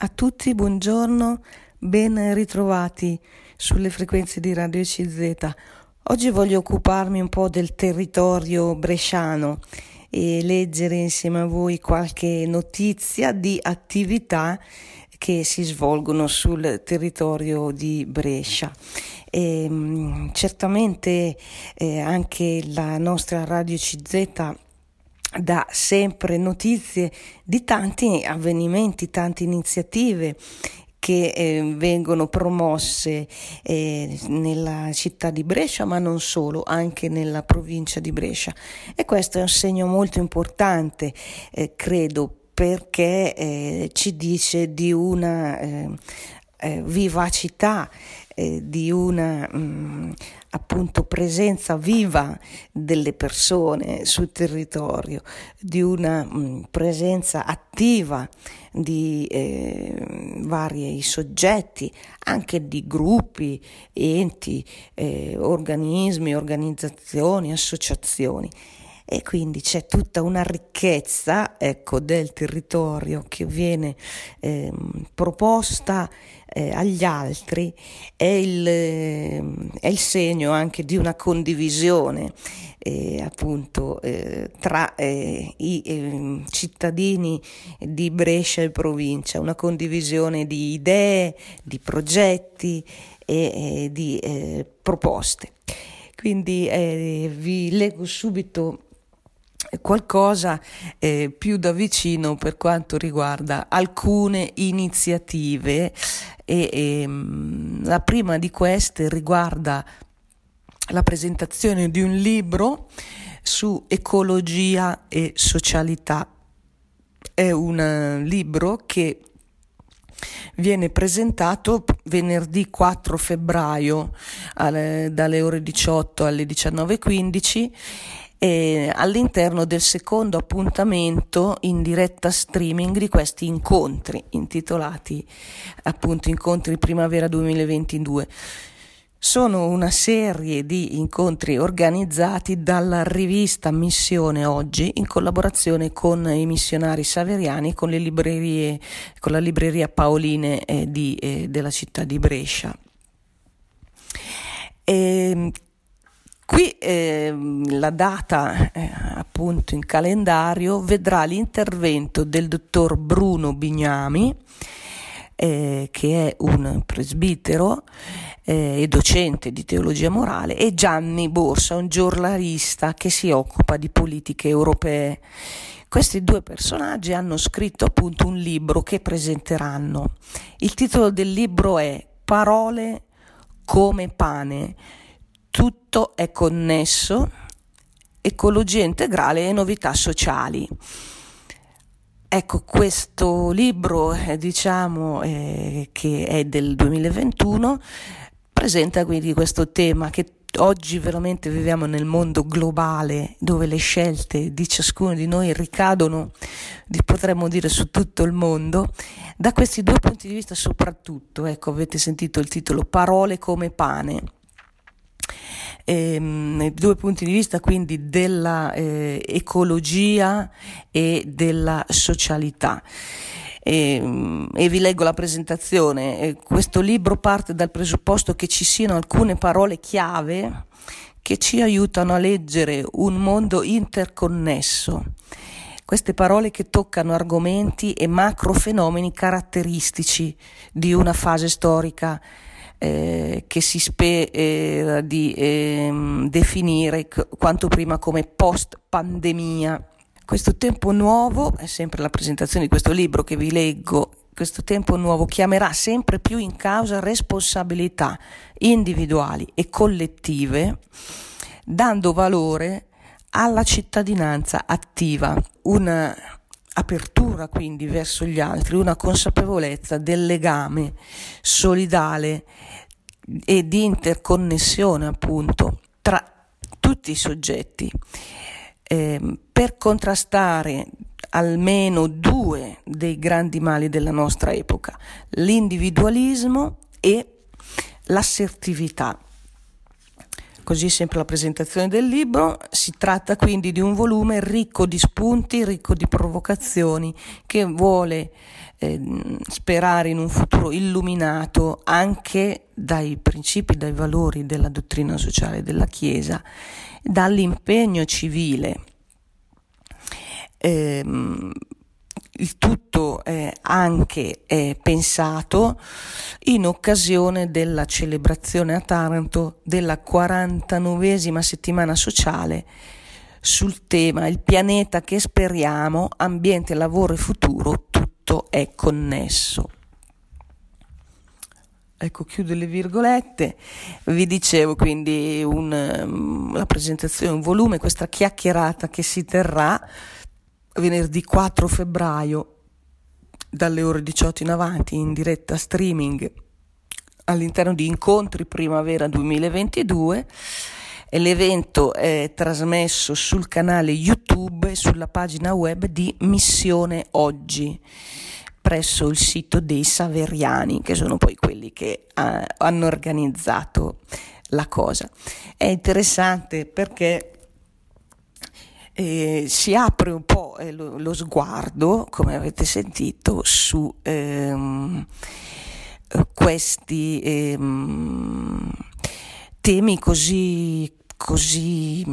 A tutti buongiorno, ben ritrovati sulle frequenze di Radio CZ. Oggi voglio occuparmi un po' del territorio bresciano e leggere insieme a voi qualche notizia di attività che si svolgono sul territorio di Brescia. E, ehm, certamente eh, anche la nostra Radio CZ dà sempre notizie di tanti avvenimenti, tante iniziative che eh, vengono promosse eh, nella città di Brescia, ma non solo, anche nella provincia di Brescia. E questo è un segno molto importante, eh, credo, perché eh, ci dice di una eh, di una mh, mm, appunto presenza viva delle persone sul territorio, di una mh, mm, presenza attiva di eh, vari soggetti, anche di gruppi, enti, eh, organismi, organizzazioni, associazioni e quindi c'è tutta una ricchezza ecco, del territorio che viene eh, proposta eh, agli altri, è il, eh, è il, segno anche di una condivisione eh, appunto eh, tra eh, i ehm, cittadini di Brescia e provincia, una condivisione di idee, di progetti e di proposte. Quindi vi leggo subito qualcosa eh, più da vicino per quanto riguarda alcune iniziative e, e ehm, la prima di queste riguarda la presentazione di un libro su ecologia e socialità. È un libro che viene presentato venerdì 4 febbraio alle, dalle ore 18 alle 19.15 eh, all'interno del secondo appuntamento in diretta streaming di questi incontri intitolati appunto Incontri Primavera 2022. Sono una serie di incontri organizzati dalla rivista Missione Oggi in collaborazione con i missionari saveriani con con la libreria Paoline eh, di, eh, della città di Brescia. E, ehm, Qui eh, la data eh, appunto in calendario vedrà l'intervento del dottor Bruno Bignami, eh, che è un presbitero eh, e docente di teologia morale, e Gianni Borsa, un giornalista che si occupa di politiche europee. Questi due personaggi hanno scritto appunto un libro che presenteranno. Il titolo del libro è Parole come pane tutto è connesso, ecologia integrale e novità sociali. Ecco, questo libro, eh, diciamo, eh, che è del 2021, presenta quindi questo tema che oggi veramente viviamo nel mondo globale dove le scelte di ciascuno di noi ricadono, potremmo dire, su tutto il mondo, da questi due punti di vista soprattutto, ecco, avete sentito il titolo Parole come pane ehm, due punti di vista quindi della eh, ecologia e della socialità. E, ehm, e, vi leggo la presentazione. Questo libro parte dal presupposto che ci siano alcune parole chiave che ci aiutano a leggere un mondo interconnesso. Queste parole che toccano argomenti e macrofenomeni caratteristici di una fase storica eh, che si spera di eh, definire quanto prima come post pandemia. Questo tempo nuovo, è sempre la presentazione di questo libro che vi leggo, questo tempo nuovo chiamerà sempre più in causa responsabilità individuali e collettive, dando valore alla cittadinanza attiva, una apertura quindi verso gli altri, una consapevolezza del legame solidale e di interconnessione appunto tra tutti i soggetti eh, per contrastare almeno due dei grandi mali della nostra epoca, l'individualismo e l'assertività. Così sempre la presentazione del libro, si tratta quindi di un volume ricco di spunti, ricco di provocazioni, che vuole eh, sperare in un futuro illuminato anche dai principi, dai valori della dottrina sociale della Chiesa, dall'impegno civile. Eh, il tutto è anche è pensato in occasione della celebrazione a Taranto della 49esima settimana sociale sul tema Il pianeta che speriamo, ambiente, lavoro e futuro, tutto è connesso. Ecco, chiudo le virgolette. Vi dicevo quindi un, la presentazione, un volume, questa chiacchierata che si terrà venerdì 4 febbraio dalle ore 18 in avanti in diretta streaming all'interno di Incontri Primavera 2022 e l'evento è trasmesso sul canale YouTube e sulla pagina web di Missione Oggi presso il sito dei Saveriani, che sono poi quelli che uh, hanno organizzato la cosa. È interessante perché eh, si apre un po' eh, lo, lo, sguardo, come avete sentito, su ehm, questi ehm, temi così, così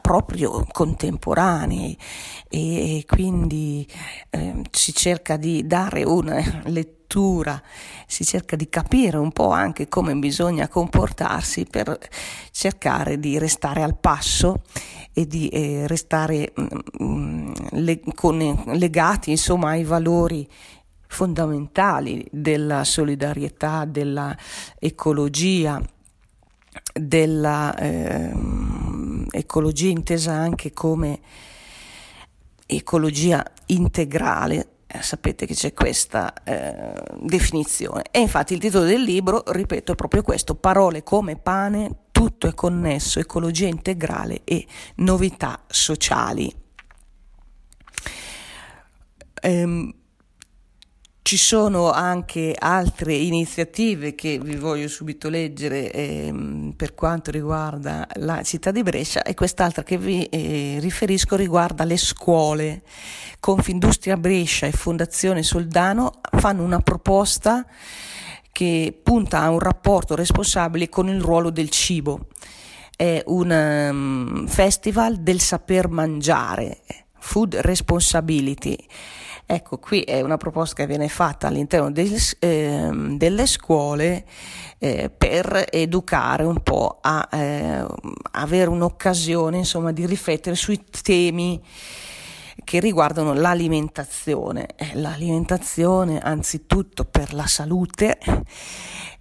proprio contemporanei. E, e quindi eh, si cerca di dare una lettura, si cerca di capire un po' anche come bisogna comportarsi per cercare di restare al passo e di eh, restare mh, mm, mm, le, con, legati insomma ai valori fondamentali della solidarietà, della ecologia, della eh, intesa anche come ecologia integrale, eh, sapete che c'è questa eh, definizione. E infatti il titolo del libro, ripeto, è proprio questo, parole come pane, tutto è connesso, ecologia integrale e novità sociali. Ehm, ci sono anche altre iniziative che vi voglio subito leggere ehm, per quanto riguarda la città di Brescia e quest'altra che vi eh, riferisco riguarda le scuole. Confindustria Brescia e Fondazione Soldano fanno una proposta che punta a un rapporto responsabile con il ruolo del cibo. È un um, festival del saper mangiare, Food Responsibility. Ecco, qui è una proposta che viene fatta all'interno del, eh, delle scuole eh, per educare un po' a eh, avere un'occasione, insomma, di riflettere sui temi che riguardano l'alimentazione. Eh, l'alimentazione anzitutto per la salute,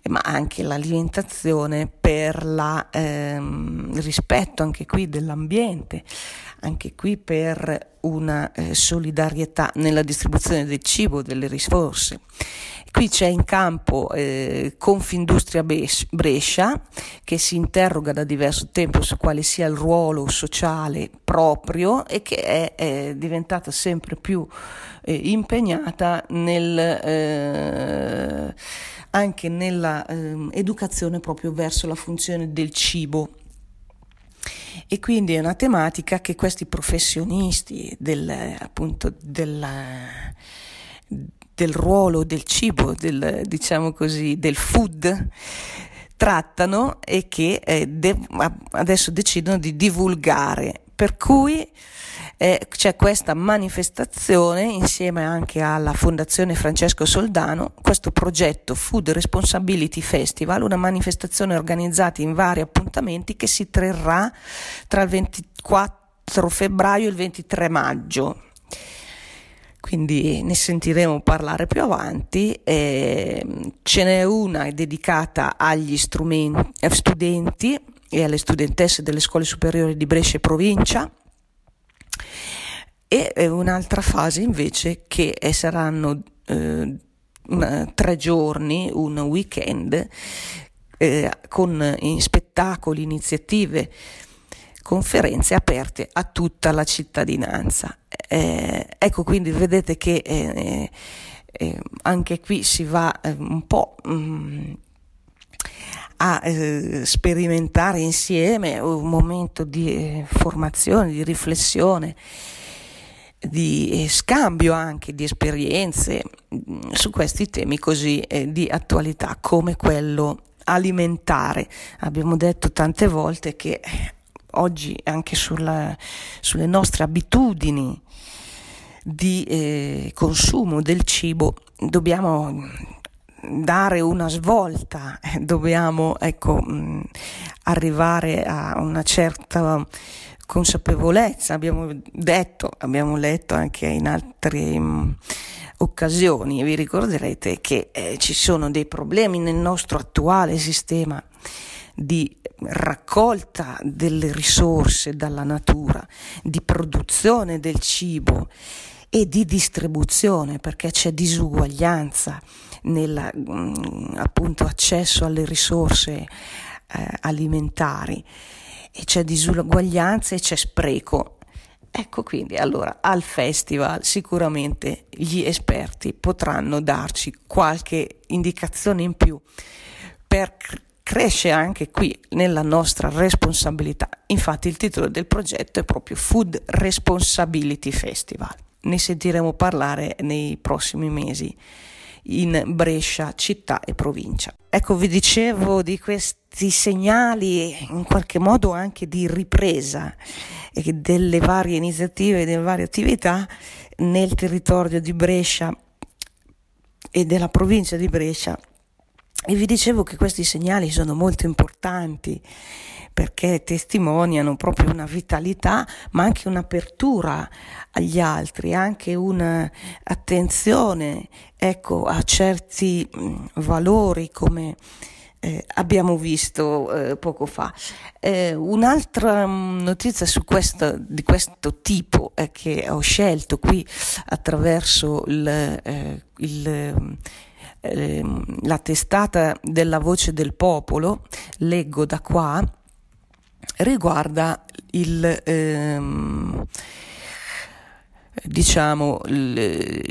ma anche l'alimentazione per la, ehm, il rispetto anche qui dell'ambiente, anche qui per una eh, solidarietà nella distribuzione del cibo, delle risorse. Qui c'è in campo eh, Confindustria Brescia che si interroga da diverso tempo su quale sia il ruolo sociale proprio e che è, è diventata sempre più eh, impegnata nel, eh, anche nella ehm, proprio verso la funzione del cibo e quindi è una tematica che questi professionisti del, appunto, del, del ruolo del cibo, del, diciamo così, del food, trattano e che eh, de- adesso decidono di divulgare. Per cui eh, c'è questa manifestazione insieme anche alla Fondazione Francesco Soldano, questo progetto Food Responsibility Festival, una manifestazione organizzata in vari appuntamenti che si terrà tra il 24 febbraio e il 23 maggio. Quindi ne sentiremo parlare più avanti. Eh, ce n'è una dedicata agli studenti e alle studentesse delle scuole superiori di Brescia e provincia e un'altra fase invece che saranno eh, una, tre giorni, un weekend eh, con spettacoli, iniziative, conferenze aperte a tutta la cittadinanza. Eh, ecco quindi vedete che eh, eh, anche qui si va eh, un po' mh, mm, a eh, sperimentare insieme un momento di eh, formazione, di riflessione, di eh, scambio anche di esperienze mh, su questi temi così eh, di attualità come quello alimentare. Abbiamo detto tante volte che eh, oggi anche sulla, sulle nostre abitudini di eh, consumo del cibo dobbiamo dare una svolta, dobbiamo ecco, mh, arrivare a una certa consapevolezza, abbiamo detto, abbiamo letto anche in altre mh, occasioni, vi ricorderete che eh, ci sono dei problemi nel nostro attuale sistema di raccolta delle risorse dalla natura, di produzione del cibo e di distribuzione perché c'è disuguaglianza nel mm, alle risorse eh, alimentari e c'è disuguaglianza e c'è spreco. Ecco quindi allora al festival sicuramente gli esperti potranno darci qualche indicazione in più per cresce anche qui nella nostra responsabilità. Infatti il titolo del progetto è proprio Food Responsibility Festival. Ne sentiremo parlare nei prossimi mesi in Brescia, città e provincia. Ecco, vi dicevo di questi segnali in qualche modo anche di ripresa delle varie iniziative, delle varie attività nel territorio di Brescia e della provincia di Brescia e vi dicevo che questi segnali sono molto importanti perché testimoniano proprio una vitalità, ma anche un'apertura agli altri, anche un'attenzione ecco, a certi valori come eh, abbiamo visto eh, poco fa. Eh, un'altra notizia su questo, di questo tipo che ho scelto qui attraverso il, eh, il eh, la testata della voce del popolo, leggo da qua, riguarda il, ehm, diciamo, le,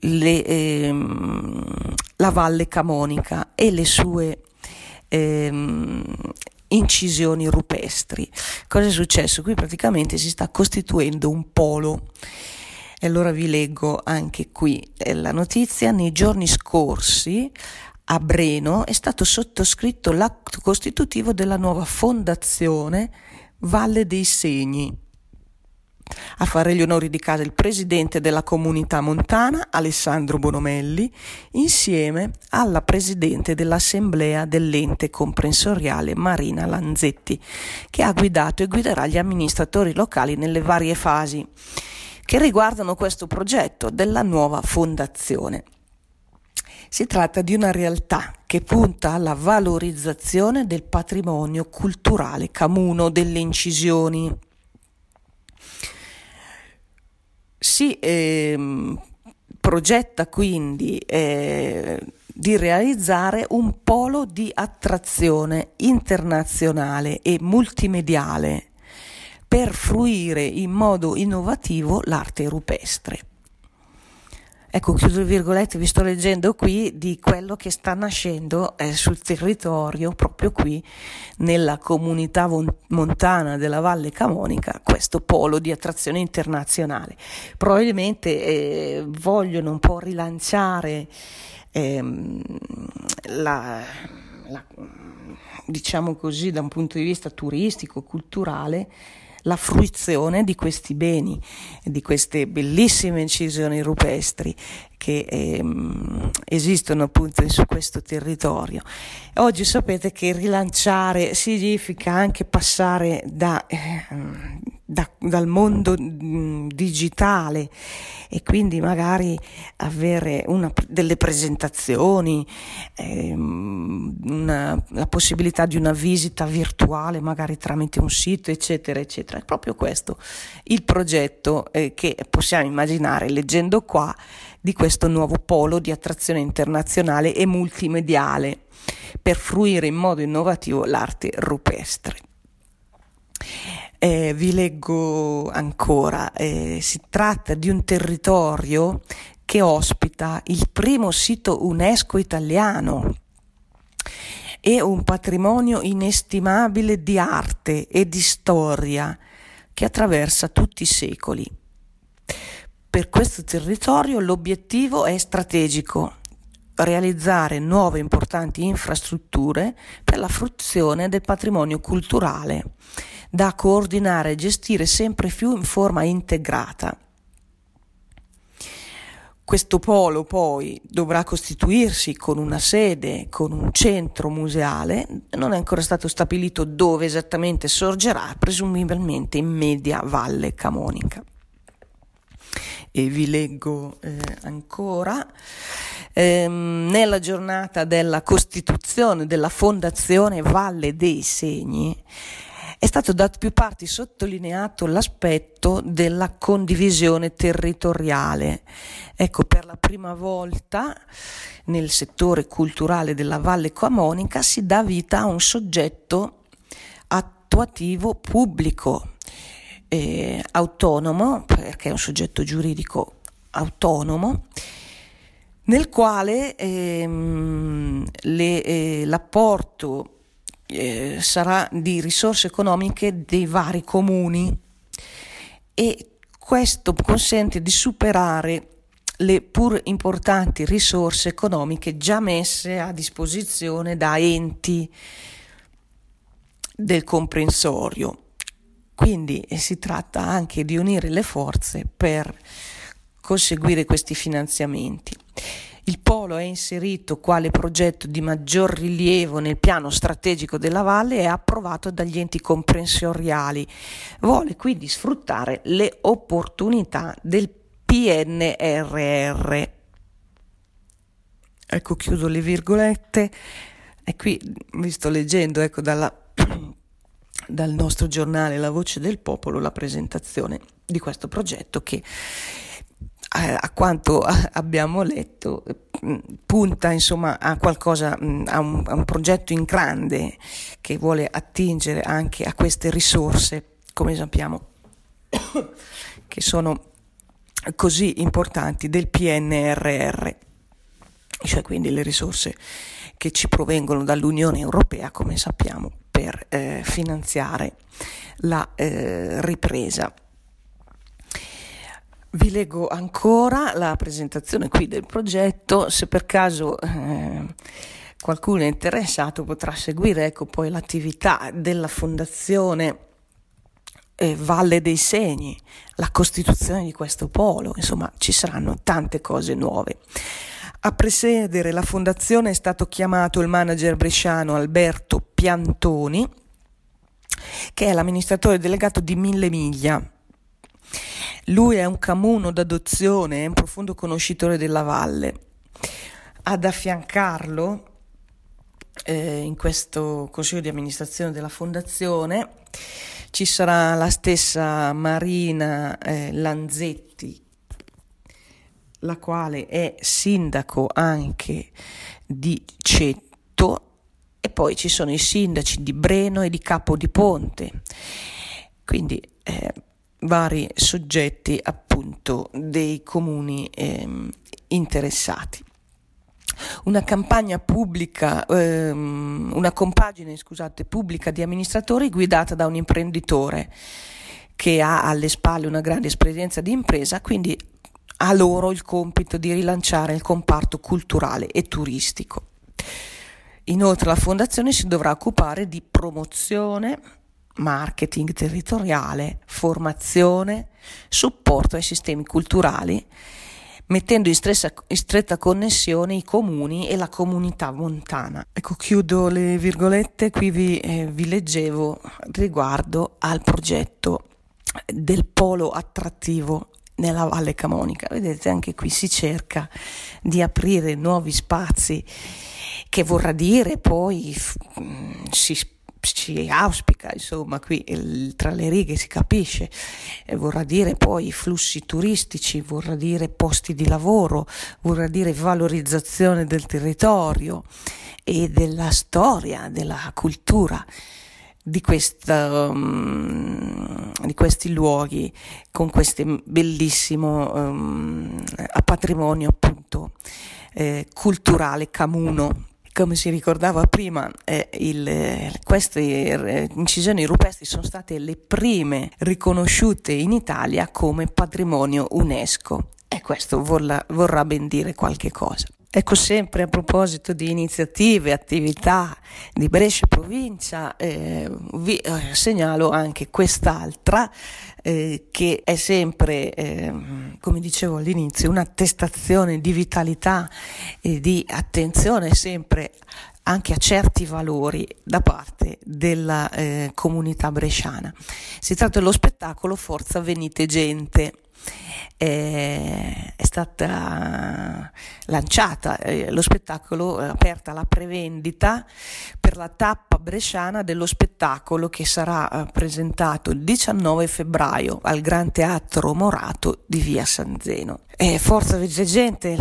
le, ehm, la Valle Camonica e le sue ehm, incisioni rupestri. Cosa è successo? Qui praticamente si sta costituendo un polo e allora vi leggo anche qui eh, la notizia. Nei giorni scorsi a Breno è stato sottoscritto l'atto costitutivo della nuova fondazione Valle dei Segni. A fare gli onori di casa il presidente della comunità montana, Alessandro Bonomelli, insieme alla presidente dell'assemblea dell'ente comprensoriale Marina Lanzetti, che ha guidato e guiderà gli amministratori locali nelle varie fasi che riguardano questo progetto della nuova fondazione. Si tratta di una realtà che punta alla valorizzazione del patrimonio culturale camuno delle incisioni. Si eh, progetta quindi eh, di realizzare un polo di attrazione internazionale e multimediale per fruire in modo innovativo l'arte rupestre. Ecco, chiudo le virgolette, vi sto leggendo qui di quello che sta nascendo eh, sul territorio, proprio qui, nella comunità montana della Valle Camonica, questo polo di attrazione internazionale. Probabilmente eh, vogliono un po' rilanciare ehm, la, la, diciamo così, da un punto di vista turistico, culturale, la fruizione di questi beni, di queste bellissime incisioni rupestri che ehm, esistono appunto su questo territorio. Oggi sapete che rilanciare significa anche passare da, eh, da, dal mondo mm, digitale e quindi magari avere una, delle presentazioni, ehm, una, la possibilità di una visita virtuale magari tramite un sito eccetera eccetera. È proprio questo il progetto eh, che possiamo immaginare leggendo qua di questo nuovo polo di attrazione internazionale e multimediale per fruire in modo innovativo l'arte rupestre. Eh, vi leggo ancora, eh, si tratta di un territorio che ospita il primo sito UNESCO italiano e un patrimonio inestimabile di arte e di storia che attraversa tutti i secoli. Per questo territorio l'obiettivo è strategico, realizzare nuove importanti infrastrutture per la fruizione del patrimonio culturale, da coordinare e gestire sempre più in forma integrata. Questo polo poi dovrà costituirsi con una sede, con un centro museale, non è ancora stato stabilito dove esattamente sorgerà, presumibilmente in media valle camonica. E vi leggo eh, ancora. Ehm, nella giornata della costituzione della Fondazione Valle dei Segni è stato da più parti sottolineato l'aspetto della condivisione territoriale. Ecco, per la prima volta nel settore culturale della Valle Camonica si dà vita a un soggetto attuativo pubblico, eh, autonomo, perché è un soggetto giuridico autonomo, nel quale ehm, le, eh, l'apporto eh, sarà di risorse economiche dei vari comuni e questo consente di superare le pur importanti risorse economiche già messe a disposizione da enti del comprensorio. Quindi eh, si tratta anche di unire le forze per conseguire questi finanziamenti. Il polo è inserito quale progetto di maggior rilievo nel piano strategico della valle e approvato dagli enti comprensoriali. Vuole quindi sfruttare le opportunità del PNRR. Ecco, chiudo le virgolette e qui vi sto leggendo ecco, dalla, dal nostro giornale La Voce del Popolo la presentazione di questo progetto che a quanto abbiamo letto, mm, punta insomma a qualcosa, mm, a un, a un, progetto in grande che vuole attingere anche a queste risorse, come sappiamo, che sono così importanti del PNRR, cioè quindi le risorse che ci provengono dall'Unione Europea, come sappiamo, per eh, finanziare la eh, ripresa. Vi leggo ancora la presentazione qui del progetto, se per caso eh, qualcuno è interessato potrà seguire ecco, poi l'attività della Fondazione eh, Valle dei Segni, la costituzione di questo polo, insomma ci saranno tante cose nuove. A presiedere la fondazione è stato chiamato il manager bresciano Alberto Piantoni, che è l'amministratore delegato di Mille Miglia, lui è un camuno d'adozione, è un profondo conoscitore della valle. Ad affiancarlo eh, in questo consiglio di amministrazione della fondazione ci sarà la stessa Marina eh, Lanzetti, la quale è sindaco anche di Cetto e poi ci sono i sindaci di Breno e di Capo di Ponte. Quindi eh, vari soggetti appunto dei comuni ehm, interessati. Una campagna pubblica, ehm, una compagine scusate, pubblica di amministratori guidata da un imprenditore che ha alle spalle una grande esperienza di impresa, quindi ha loro il compito di rilanciare il comparto culturale e turistico. Inoltre la fondazione si dovrà occupare di promozione, marketing territoriale, formazione, supporto ai sistemi culturali, mettendo in, stressa, in, stretta connessione i comuni e la comunità montana. Ecco, chiudo le virgolette, qui vi, eh, vi leggevo riguardo al progetto del polo attrattivo nella Valle Camonica. Vedete, anche qui si cerca di aprire nuovi spazi che vorrà dire poi mm, si si auspica, insomma, qui il, tra le righe si capisce, eh, vorrà dire poi flussi turistici, vorrà dire posti di lavoro, vorrà dire valorizzazione del territorio e della storia, della cultura. Di, questa, um, di, questi luoghi con questo bellissimo um, patrimonio appunto eh, culturale camuno come si ricordava prima, eh, il, queste eh, incisioni rupestri sono state le prime riconosciute in Italia come patrimonio UNESCO e questo vorrà, vorrà ben dire qualche cosa. Ecco sempre a proposito di iniziative, attività di Brescia provincia, eh, vi eh, segnalo anche quest'altra eh, che è sempre, ehm, come dicevo all'inizio, un'attestazione di vitalità e di attenzione sempre anche a certi valori da parte della eh, comunità bresciana. Si tratta dello spettacolo Forza Venite Gente è, è stata lanciata eh, lo spettacolo, è aperta la prevendita per la tappa bresciana dello spettacolo che sarà eh, presentato il 19 febbraio al Gran Teatro Morato di Via San Zeno. Eh, Forza Gente,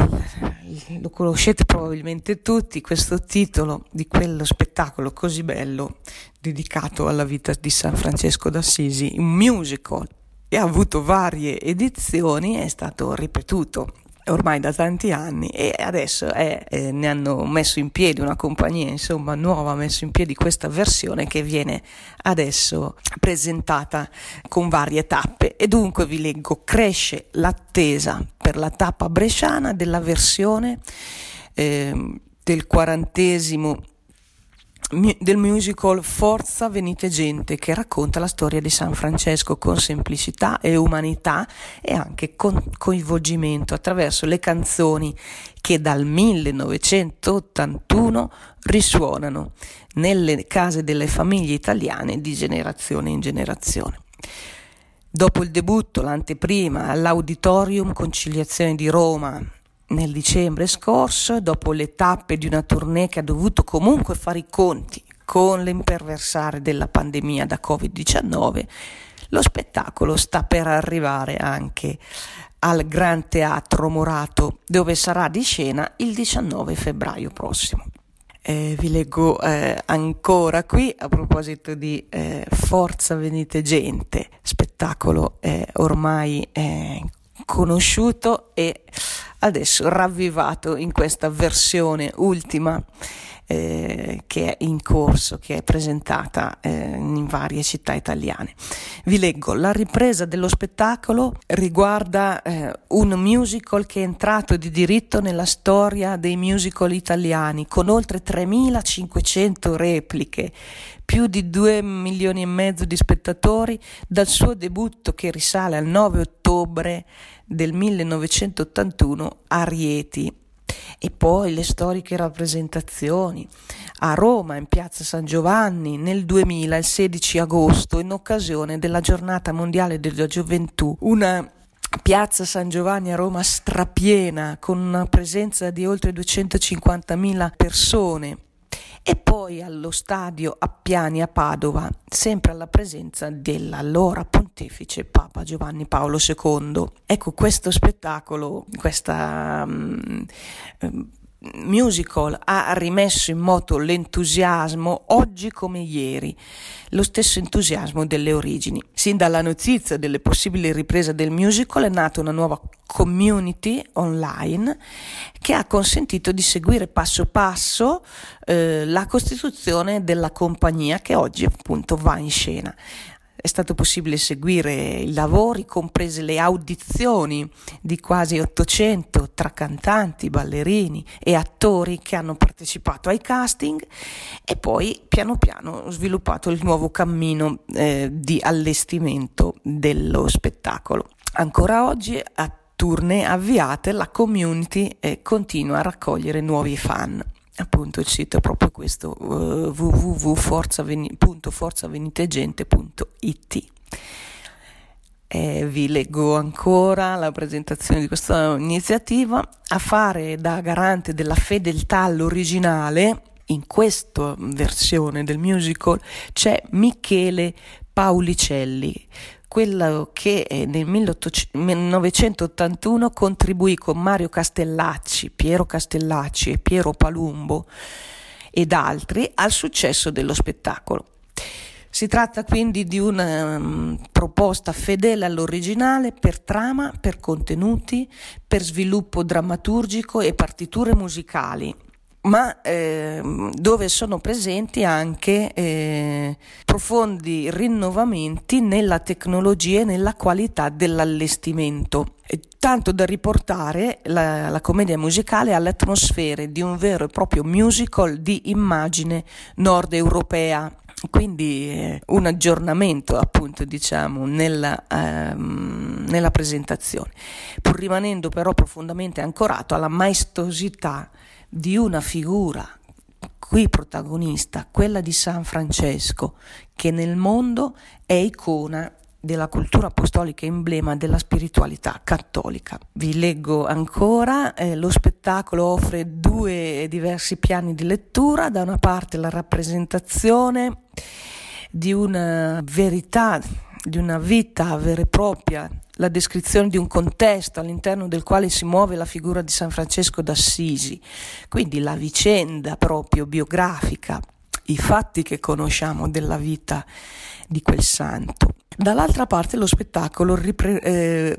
lo conoscete probabilmente tutti, questo titolo di quello spettacolo così bello dedicato alla vita di San Francesco d'Assisi, un musical e ha avuto varie edizioni, è stato ripetuto ormai da tanti anni e adesso è, eh, ne hanno messo in piedi una compagnia insomma nuova ha messo in piedi questa versione che viene adesso presentata con varie tappe. E dunque vi leggo cresce l'attesa per la tappa bresciana della versione eh, del quarantesimo del musical Forza Venite Gente che racconta la storia di San Francesco con semplicità e umanità e anche con coinvolgimento attraverso le canzoni che dal 1981 risuonano nelle case delle famiglie italiane di generazione in generazione. Dopo il debutto, l'anteprima all'Auditorium Conciliazione di Roma nel dicembre scorso, dopo le tappe di una tournée che ha dovuto comunque fare i conti con l'imperversare della pandemia da Covid-19, lo spettacolo sta per arrivare anche al Gran Teatro Morato, dove sarà di scena il 19 febbraio prossimo. Eh, vi leggo eh, ancora qui a proposito di eh, Forza Venite Gente, spettacolo eh, ormai eh, conosciuto e adesso ravvivato in questa versione ultima eh, che è in corso, che è presentata eh, in varie città italiane. Vi leggo, la ripresa dello spettacolo riguarda eh, un musical che è entrato di diritto nella storia dei musical italiani, con oltre 3500 repliche, più di 2 milioni e mezzo di spettatori, dal suo debutto che risale al 9 ottobre del 1981 a Rieti e poi le storiche rappresentazioni. A Roma in piazza San Giovanni nel 2000 il 16 agosto in occasione della giornata mondiale della gioventù. Una Piazza San Giovanni a Roma strapiena con una presenza di oltre 250.000 persone e poi allo stadio Appiani a Padova, sempre alla presenza dell'allora pontefice Papa Giovanni Paolo II. Ecco questo spettacolo, questa um, musical ha rimesso in moto l'entusiasmo oggi come ieri, lo stesso entusiasmo delle origini. Sin dalla notizia delle possibili riprese del musical è nata una nuova community online che ha consentito di seguire passo passo eh, la costituzione della compagnia che oggi appunto va in scena è stato possibile seguire i lavori, comprese le audizioni di quasi 800 tra cantanti, ballerini e attori che hanno partecipato ai casting e poi piano piano sviluppato il nuovo cammino eh, di allestimento dello spettacolo. Ancora oggi a turne avviate la community eh, continua a raccogliere nuovi fan appunto il sito è proprio questo uh, www.forzaveniteGente.it eh, vi leggo ancora la presentazione di questa iniziativa. A fare da garante della fedeltà all'originale in questa versione del musical c'è Michele Paulicelli quello che nel 1981 contribuì con Mario Castellacci, Piero Castellacci e Piero Palumbo ed altri al successo dello spettacolo. Si tratta quindi di una um, proposta fedele all'originale per trama, per contenuti, per sviluppo drammaturgico e partiture musicali, ma eh, dove sono presenti anche eh, profondi rinnovamenti nella tecnologia e nella qualità dell'allestimento, tanto da riportare la, la commedia musicale alle atmosfere di un vero e proprio musical di immagine nord europea quindi eh, un aggiornamento appunto diciamo nella, ehm, nella, presentazione. Pur rimanendo però profondamente ancorato alla maestosità di una figura qui protagonista, quella di San Francesco, che nel mondo è icona della cultura apostolica, emblema della spiritualità cattolica. Vi leggo ancora, eh, lo spettacolo offre due diversi piani di lettura, da una parte la rappresentazione di una verità, di una vita vera e propria la descrizione di un contesto all'interno del quale si muove la figura di San Francesco d'Assisi, quindi la vicenda proprio biografica, i fatti che conosciamo della vita di quel santo. Dall'altra parte lo spettacolo ripre- eh,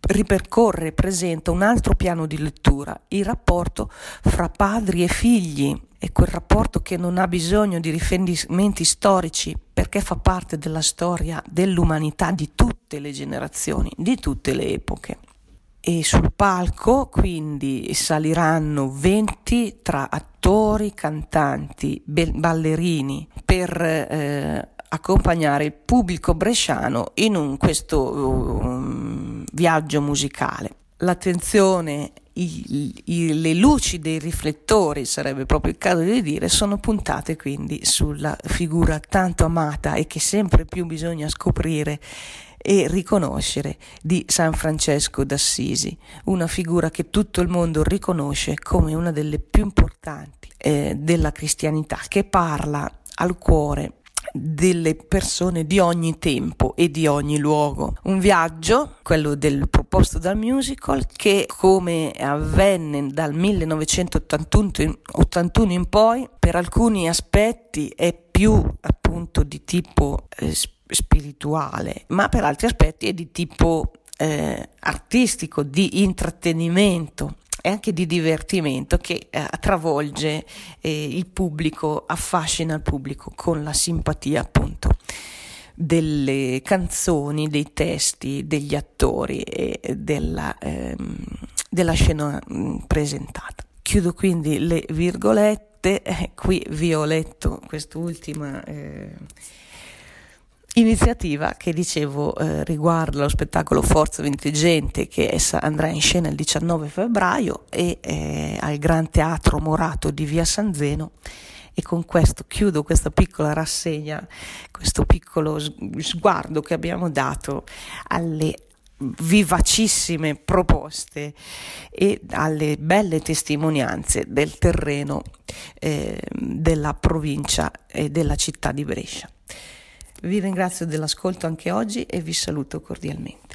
ripercorre e presenta un altro piano di lettura, il rapporto fra padri e figli, e quel rapporto che non ha bisogno di riferimenti storici perché fa parte della storia dell'umanità di tutte le generazioni, di tutte le epoche. E sul palco quindi saliranno 20 tra attori, cantanti, ballerini per eh, accompagnare il pubblico bresciano in un, questo um, viaggio musicale. L'attenzione i, i, le luci dei riflettori, sarebbe proprio il caso di dire, sono puntate quindi sulla figura tanto amata e che sempre più bisogna scoprire e riconoscere di San Francesco d'Assisi, una figura che tutto il mondo riconosce come una delle più importanti eh, della cristianità, che parla al cuore delle persone di ogni tempo e di ogni luogo. Un viaggio, quello del proposto dal musical, che come avvenne dal 1981 in poi, per alcuni aspetti è più appunto di tipo eh, spirituale, ma per altri aspetti è di tipo eh, artistico, di intrattenimento e anche di divertimento che eh, travolge eh, il pubblico, affascina il pubblico con la simpatia appunto delle canzoni, dei testi, degli attori e della, ehm, della scena mm, presentata. Chiudo quindi le virgolette, eh, qui vi ho letto quest'ultima eh, iniziativa che dicevo eh, riguarda lo spettacolo Forza Vintegente che essa andrà in scena il 19 febbraio e eh, al Gran Teatro Morato di Via San Zeno e con questo chiudo questa piccola rassegna, questo piccolo sguardo che abbiamo dato alle vivacissime proposte e alle belle testimonianze del terreno eh, della provincia e della città di Brescia. Vi ringrazio dell'ascolto anche oggi e vi saluto cordialmente.